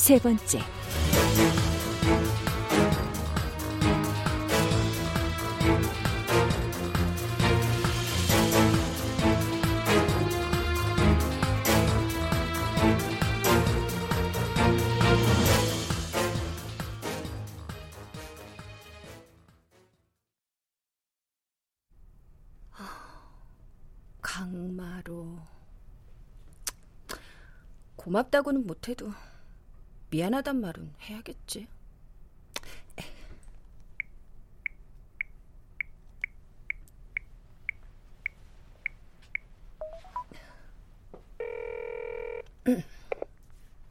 세 번째. 강마로 고맙다고는 못해도 미안하단 말은 해야겠지.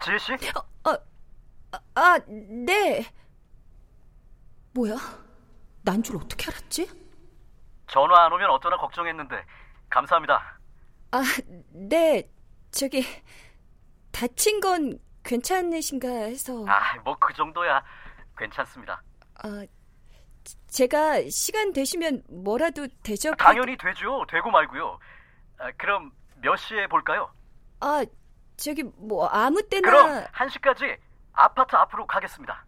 지혜 씨? 어, 어, 아, 아, 네. 뭐야? 난 줄 어떻게 알았지? 전화 안 오면 어쩌나 걱정했는데 감사합니다. 아, 네. 저기 다친 건 괜찮으신가 해서. 아, 뭐 그 정도야. 괜찮습니다. 아, 제가 시간 되시면 뭐라도 대접. 당연히 되죠. 되고 말고요. 아, 그럼 몇 시에 볼까요? 아, 저기 뭐 아무 때나. 그럼 1 시까지 아파트 앞으로 가겠습니다.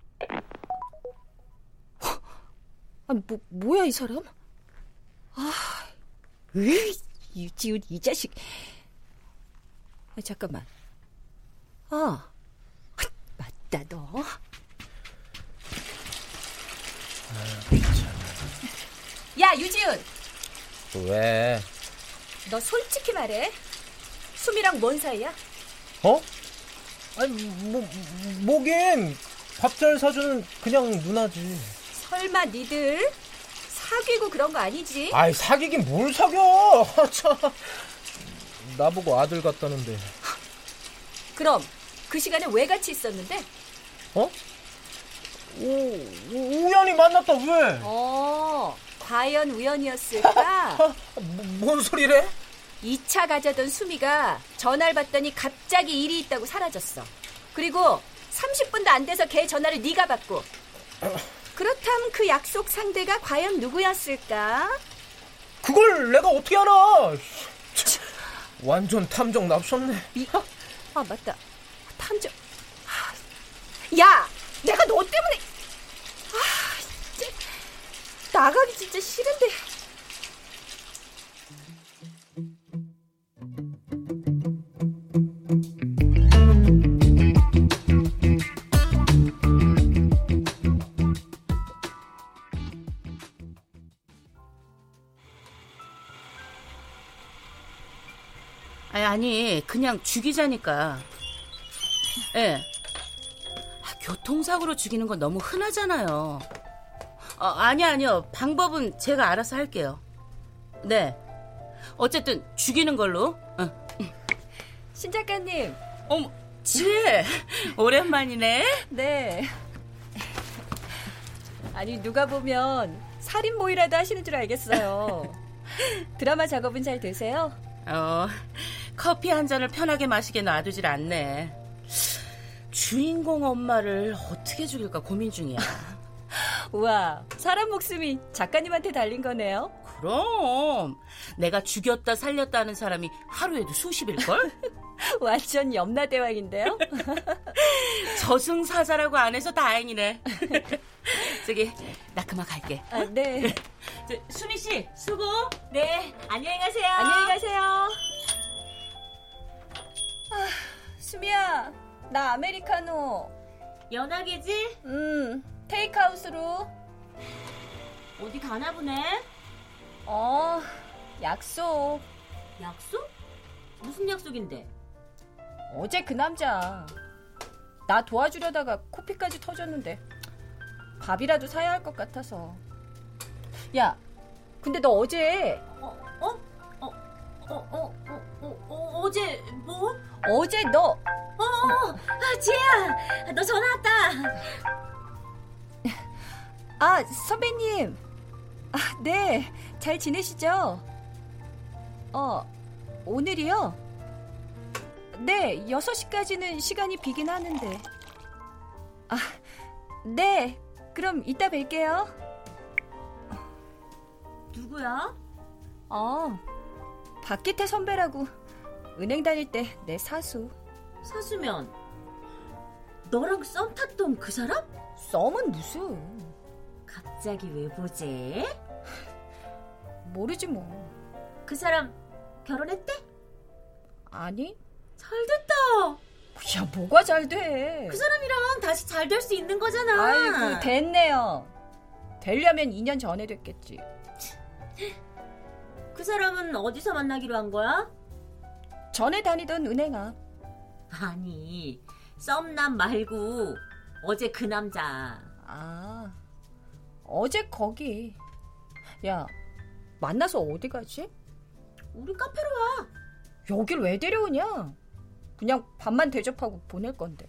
아, 뭐 뭐야 이 사람? 아, 으이, 유지훈 이 자식. 아, 잠깐만. 아, 맞다 너. 야 유지훈, 왜? 너 솔직히 말해. 수미랑 뭔 사이야? 어? 아니 뭐 뭐긴 밥 잘 사주는 그냥 누나지. 설마 니들 사귀고 그런 거 아니지? 아이 사귀긴 뭘 사겨? 참. 나보고 아들 같다는데. 그럼 그 시간에 왜 같이 있었는데? 어? 오, 우- 우연히 만났다 왜? 어, 과연 우연이었을까? 아, 뭐, 뭔 소리래? 2차 가자던 수미가 전화를 받더니 갑자기 일이 있다고 사라졌어. 그리고 30분도 안 돼서 걔 전화를 네가 받고. 그렇다면 그 약속 상대가 과연 누구였을까? 그걸 내가 어떻게 알아? 참, 완전 탐정 납셨네. 미... 아 맞다. 탐정. 아, 야, 내가 너 때문에. 아, 진짜 나가기 진짜 싫은데. 아니, 그냥 죽이자니까. 예. 아, 교통사고로 죽이는 건 너무 흔하잖아요. 어, 아니, 아니요. 방법은 제가 알아서 할게요. 네. 어쨌든, 죽이는 걸로. 어. 신 작가님. 어머, 지혜! 오랜만이네. 네. 아니 누가 보면 살인 모의라도 하시는 줄 알겠어요. 드라마 작업은 잘 되세요? 어, 커피 한 잔을 편하게 마시게 놔두질 않네. 주인공 엄마를 어떻게 죽일까 고민 중이야. 우와, 사람 목숨이 작가님한테 달린 거네요. 그럼 내가 죽였다 살렸다 하는 사람이 하루에도 수십일걸? 완전 염라대왕인데요. 저승사자라고 안 해서 다행이네. 저기 나 그만 갈게. 아, 네. 저, 수미 씨 수고. 네 안녕히 가세요. 안녕히 가세요. 아, 수미야, 나 아메리카노. 연하게지? 응. 테이크아웃으로. 어디 가나 보네? 어, 약속. 약속? 무슨 약속인데? 어제 그 남자. 나 도와주려다가 코피까지 터졌는데. 밥이라도 사야 할 것 같아서. 야, 근데 너 어제. 어, 어? 어, 어, 어, 어, 어, 어, 제 뭐? 어제 너. 어? 아, 지혜야, 너 전화 왔다. 아, 선배님. 아, 네. 잘 지내시죠? 어, 오늘이요? 네, 6시까지는 시간이 비긴 하는데. 아, 네. 그럼 이따 뵐게요. 누구야? 어, 박기태 선배라고 은행 다닐 때 내 사수. 사수면 너랑 썸 탔던 그 사람? 썸은 무슨? 갑자기 왜 보지? 모르지 뭐. 그 사람 결혼했대? 아니? 잘 됐다. 야, 뭐가 잘 돼? 그 사람이랑 다시 잘 될 수 있는 거잖아. 아이고, 됐네요. 되려면 2년 전에 됐겠지. 그 사람은 어디서 만나기로 한 거야? 전에 다니던 은행 앞. 아니, 썸남 말고 어제 그 남자. 아, 어제 거기. 야, 만나서 어디 가지? 우리 카페로 와. 여길 왜 데려오냐? 그냥 밥만 대접하고 보낼 건데.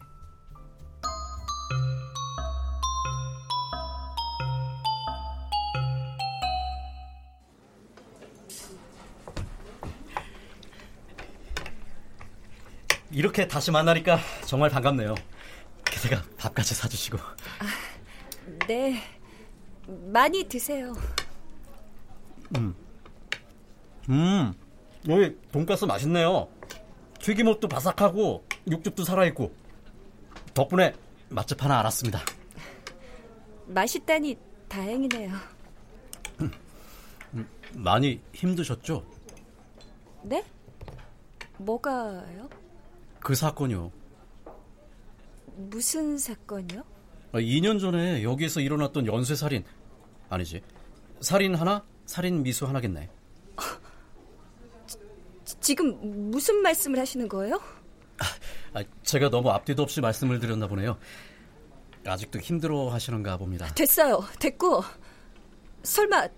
이렇게 다시 만나니까 정말 반갑네요. 게다가 밥까지 사주시고. 네, 많이 드세요. 음, 여기 돈가스 맛있네요. 튀김옷도 바삭하고 육즙도 살아있고. 덕분에 맛집 하나 알았습니다. 맛있다니 다행이네요. 많이 힘드셨죠? 네? 뭐가요? 그 사건이요. 무슨 사건이요? 2년 전에 여기에서 일어났던 연쇄살인. 아니지. 살인 하나, 살인 미수 하나겠네. 지금 무슨 말씀을 하시는 거예요? 아, 제가 너무 앞뒤도 없이 말씀을 드렸나 보네요. 아직도 힘들어 하시는가 봅니다. 됐어요. 됐고. 설마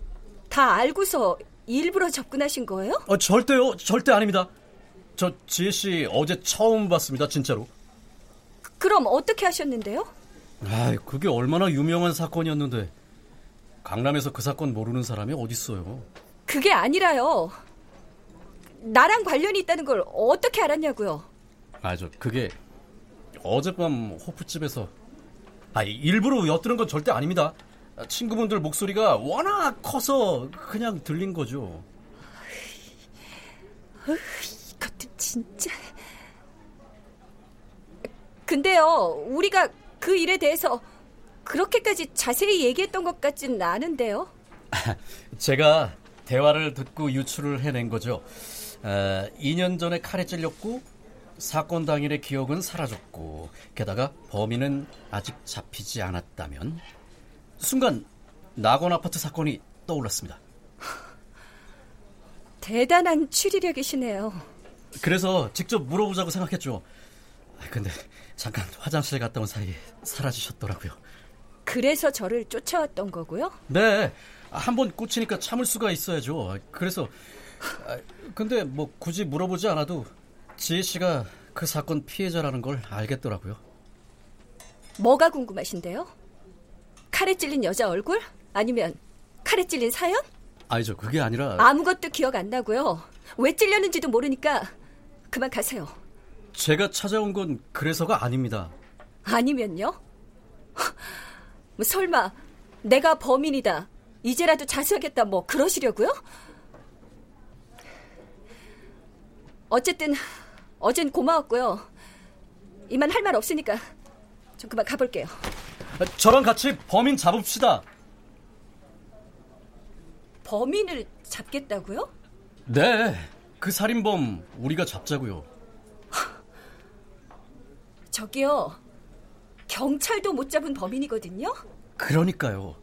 다 알고서 일부러 접근하신 거예요? 어, 절대요. 절대 아닙니다. 저 지혜 씨 어제 처음 봤습니다. 진짜로. 그럼 어떻게 하셨는데요? 아, 그게 얼마나 유명한 사건이었는데. 강남에서 그 사건 모르는 사람이 어딨어요. 그게 아니라요. 나랑 관련이 있다는 걸 어떻게 알았냐고요. 아, 저 그게 어젯밤 호프집에서 아, 일부러 엿드는 건 절대 아닙니다. 친구분들 목소리가 워낙 커서 그냥 들린 거죠. 이것도 진짜. 근데요, 우리가 그 일에 대해서 그렇게까지 자세히 얘기했던 것 같지는 않은데요. 제가 대화를 듣고 유추를 해낸 거죠. 어, 2년 전에 칼에 찔렸고 사건 당일의 기억은 사라졌고 게다가 범인은 아직 잡히지 않았다면 순간 낙원 아파트 사건이 떠올랐습니다. 대단한 추리력이시네요. 그래서 직접 물어보자고 생각했죠. 아, 근데 잠깐 화장실 갔다 온 사이에 사라지셨더라고요. 그래서 저를 쫓아왔던 거고요? 네, 한 번 꽂히니까 참을 수가 있어야죠. 그래서 아, 근데 뭐 굳이 물어보지 않아도 지혜 씨가 그 사건 피해자라는 걸 알겠더라고요. 뭐가 궁금하신데요? 칼에 찔린 여자 얼굴? 아니면 칼에 찔린 사연? 아니죠, 그게 아니라 아무것도 기억 안 나고요. 왜 찔렸는지도 모르니까 그만 가세요. 제가 찾아온 건 그래서가 아닙니다. 아니면요? 뭐 설마 내가 범인이다. 이제라도 자수하겠다 뭐 그러시려고요? 어쨌든 어젠 고마웠고요. 이만 할 말 없으니까 좀 그만 가볼게요. 아, 저랑 같이 범인 잡읍시다. 범인을 잡겠다고요? 네, 그 살인범 우리가 잡자고요. 저기요. 경찰도 못 잡은 범인이거든요? 그러니까요.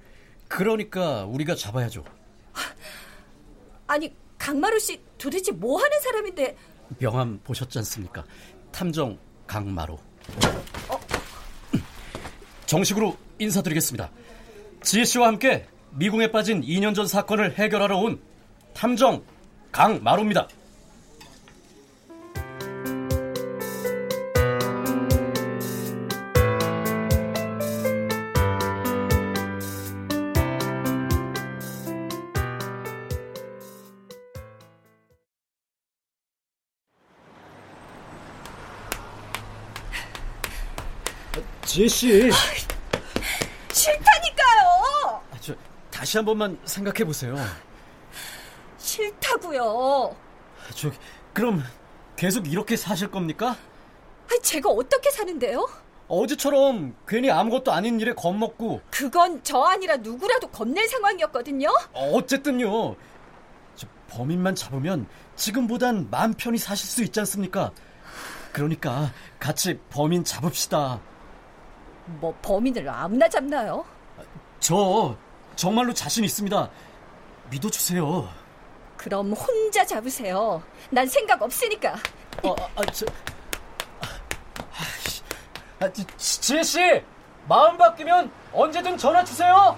그러니까 우리가 잡아야죠. 아니, 강마루 씨 도대체 뭐 하는 사람인데 명함 보셨지 않습니까? 탐정 강마로. 정식으로 인사드리겠습니다. 지혜 씨와 함께 미궁에 빠진 2년 전 사건을 해결하러 온 탐정 강마로입니다. 지혜씨. 싫다니까요! 아, 저, 다시 한 번만 생각해 보세요. 싫다고요. 저, 그럼 계속 이렇게 사실 겁니까? 아니, 제가 어떻게 사는데요? 어제처럼 괜히 아무것도 아닌 일에 겁먹고 그건 저 아니라 누구라도 겁낼 상황이었거든요. 어쨌든요. 저 범인만 잡으면 지금보단 마음 편히 사실 수 있지 않습니까? 그러니까 같이 범인 잡읍시다. 뭐 범인을 아무나 잡나요? 저 정말로 자신 있습니다. 믿어주세요. 그럼 혼자 잡으세요. 난 생각 없으니까. 아, 아, 저, 아, 지, 지혜 씨 마음 바뀌면 언제든 전화 주세요.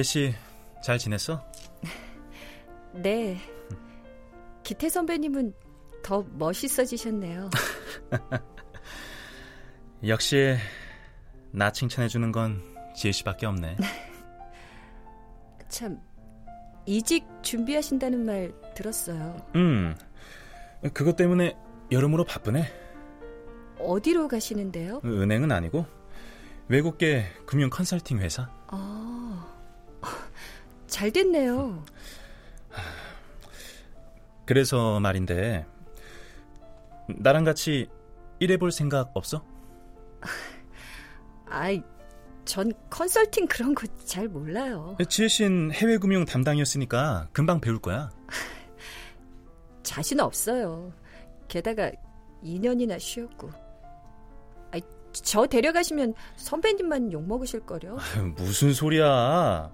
씨, 잘 지냈어? 네. 기태 선배님은 더 멋있어지셨네요. 역시 나 칭찬해주는 건 지혜 씨밖에 없네. 참 이직 준비하신다는 말 들었어요. 음, 그것 때문에 여름으로 바쁘네. 어디로 가시는데요? 은행은 아니고 외국계 금융 컨설팅 회사. 아, 잘 됐네요. 그래서 말인데 나랑 같이 일해볼 생각 없어? 아이, 전 컨설팅 그런 거 잘 몰라요. 지혜 씨는 해외 금융 담당이었으니까 금방 배울 거야. 자신 없어요. 게다가 2년이나 쉬었고. 아이, 저 데려가시면 선배님만 욕먹으실 거려. 아유, 무슨 소리야?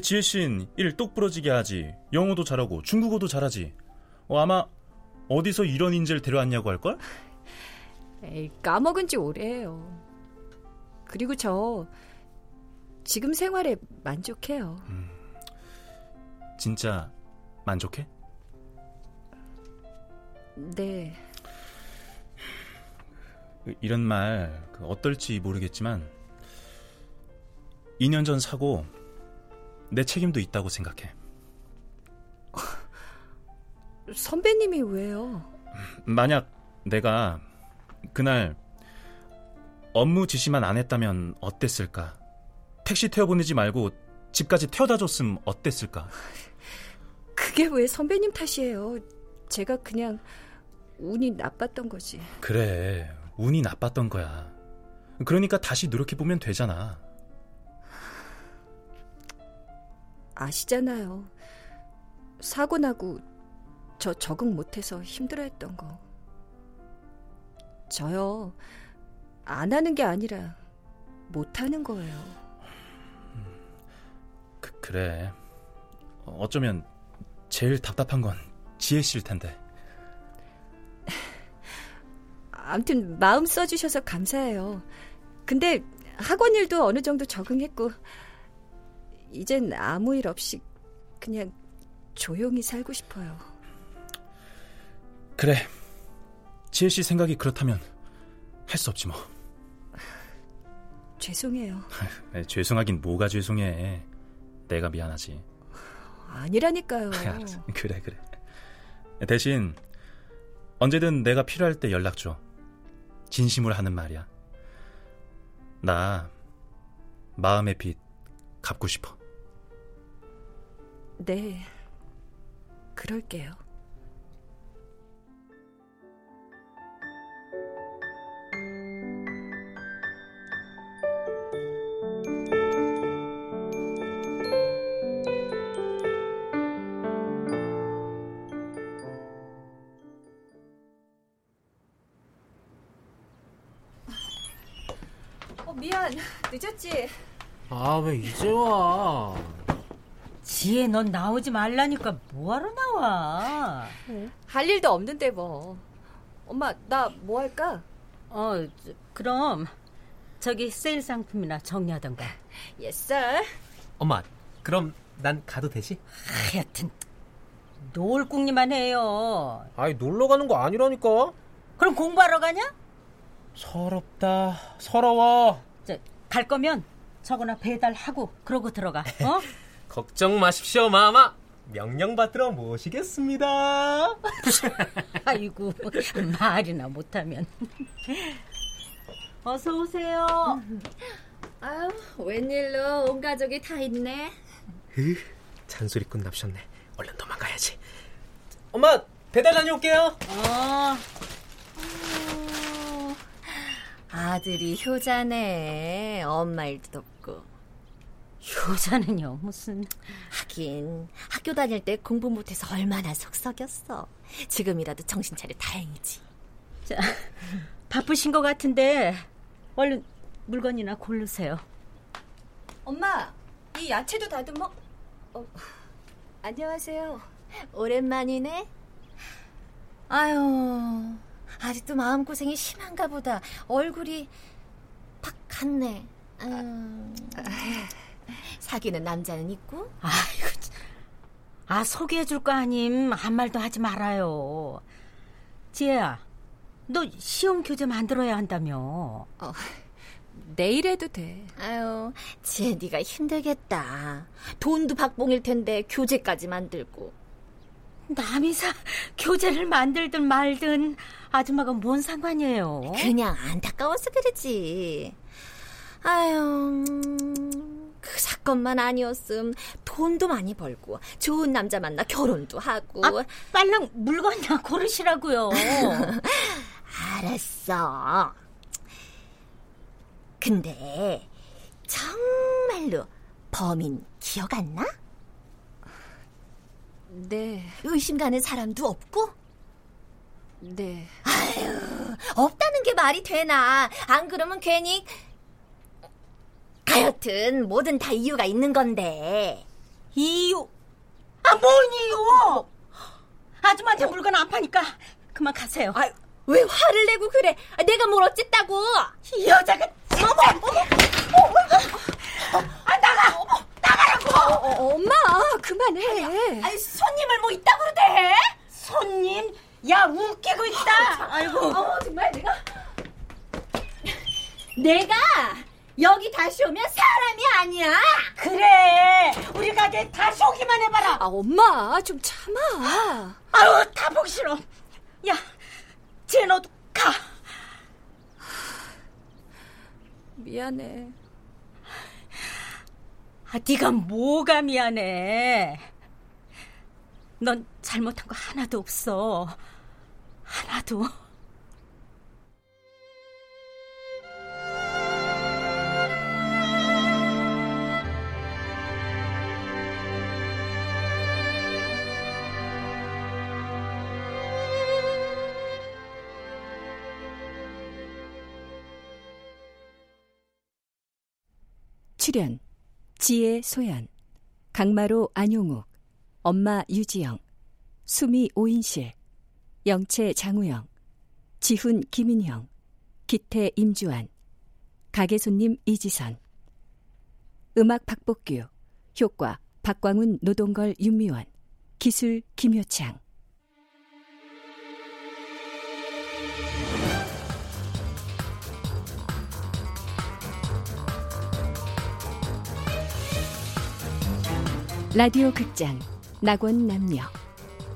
지혜 씨는 일 똑부러지게 하지. 영어도 잘하고 중국어도 잘하지. 어, 아마 어디서 이런 인재를 데려왔냐고 할걸? 에이, 까먹은 지 오래예요. 그리고 저 지금 생활에 만족해요. 진짜 만족해? 네. 이런 말그 어떨지 모르겠지만 2년 전 사고 내 책임도 있다고 생각해. 선배님이 왜요? 만약 내가 그날 업무 지시만 안 했다면 어땠을까? 택시 태워 보내지 말고 집까지 태워다 줬으면 어땠을까? 그게 왜 선배님 탓이에요? 제가 그냥 운이 나빴던 거지. 그래, 운이 나빴던 거야. 그러니까 다시 노력해 보면 되잖아. 아시잖아요. 사고 나고 저 적응 못해서 힘들어했던 거. 저요. 안 하는 게 아니라 못 하는 거예요. 그, 그래. 어쩌면 제일 답답한 건 지혜 씨일 텐데. 아무튼 마음 써주셔서 감사해요. 근데 학원 일도 어느 정도 적응했고 이젠 아무 일 없이 그냥 조용히 살고 싶어요. 그래. 지혜 씨 생각이 그렇다면 할 수 없지 뭐. 죄송해요. 네, 죄송하긴 뭐가 죄송해. 내가 미안하지. 아니라니까요. 알았어. 그래 그래. 대신 언제든 내가 필요할 때 연락 줘. 진심으로 하는 말이야. 나 마음의 빚 갚고 싶어. 네. 그럴게요. 어, 미안. 늦었지? 아, 왜 이제 와? 지혜 넌 나오지 말라니까 뭐하러 나와? 할 일도 없는데 뭐. 엄마, 나 뭐 할까? 어, 저, 그럼 저기 세일 상품이나 정리하던가. 예쌀. 엄마, 그럼 난 가도 되지? 하여튼 놀 궁리만 해요. 아이 놀러 가는 거 아니라니까. 그럼 공부하러 가냐? 서럽다. 서러워. 저, 갈 거면 저거나 배달하고 그러고 들어가. 어? 걱정 마십시오, 마마. 명령 받들어 모시겠습니다. 아이고 말이나 못하면. 어서 오세요. 아유, 웬일로 온 가족이 다 있네. 으, 잔소리꾼 납셨네. 얼른 도망가야지. 엄마, 배달 다녀올게요. 어, 아들이 효자네. 엄마 일도 돕고. 효자는요 무슨 하긴 학교 다닐 때 공부 못해서 얼마나 속썩였어. 지금이라도 정신 차려 다행이지. 자, 바쁘신 것 같은데 얼른 물건이나 고르세요. 엄마, 이 야채도 다듬어. 어, 안녕하세요. 오랜만이네. 아유, 아직도 마음고생이 심한가 보다. 얼굴이 팍 갔네. 아유, 사귀는 남자는 있고? 아이고, 참. 아 소개해줄 거 아님 한 말도 하지 말아요. 지혜야, 너 시험 교재 만들어야 한다며. 내일 해도 돼. 아유, 지혜 네가 힘들겠다. 돈도 박봉일 텐데 교재까지 만들고. 남이 사 교재를 만들든 말든 아줌마가 뭔 상관이에요? 그냥 안타까워서 그러지. 아유, 음, 그 사건만 아니었음 돈도 많이 벌고 좋은 남자 만나 결혼도 하고. 아, 빨랑 물건이나 고르시라고요. 알았어. 근데 정말로 범인 기억 안 나? 네. 의심 가는 사람도 없고? 네. 아유, 없다는 게 말이 되나. 안 그러면 괜히. 하여튼, 뭐든 다 이유가 있는 건데. 이유? 아, 뭔 이유? 아줌마한테 물건 안 파니까 그만 가세요. 아, 왜 화를 내고 그래? 아, 내가 뭘 어쨌다고? 이 여자가 진짜. 아, 나가! 나가라고! 어, 엄마, 그만해. 아니, 손님을 뭐 있다고 그러대? 손님? 야, 웃기고 있다. 아이고. 어, 정말 내가. 내가 여기 다시 오면 사람이 아니야. 그래. 우리 가게 다시 오기만 해봐라. 아, 엄마, 좀 참아. 아유, 다 보기 싫어. 야, 쟤 너도 가. 미안해. 아, 네가 뭐가 미안해. 넌 잘못한 거 하나도 없어. 하나도. 출연 지혜 소연 강마로 안용욱 엄마 유지영 수미 오인실 영채 장우영 지훈 김인형 기태 임주환 가게손님 이지선. 음악 박복규 효과 박광훈 노동걸 윤미원 기술 김효창 라디오 극장 낙원 남녀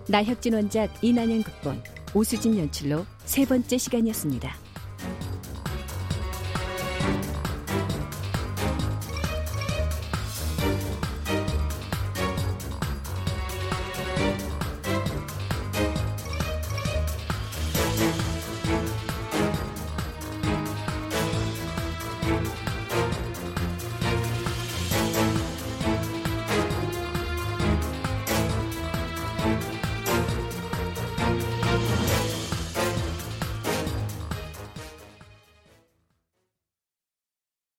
나혁진 원작 이난영 극본 오수진 연출로 세 번째 시간이었습니다.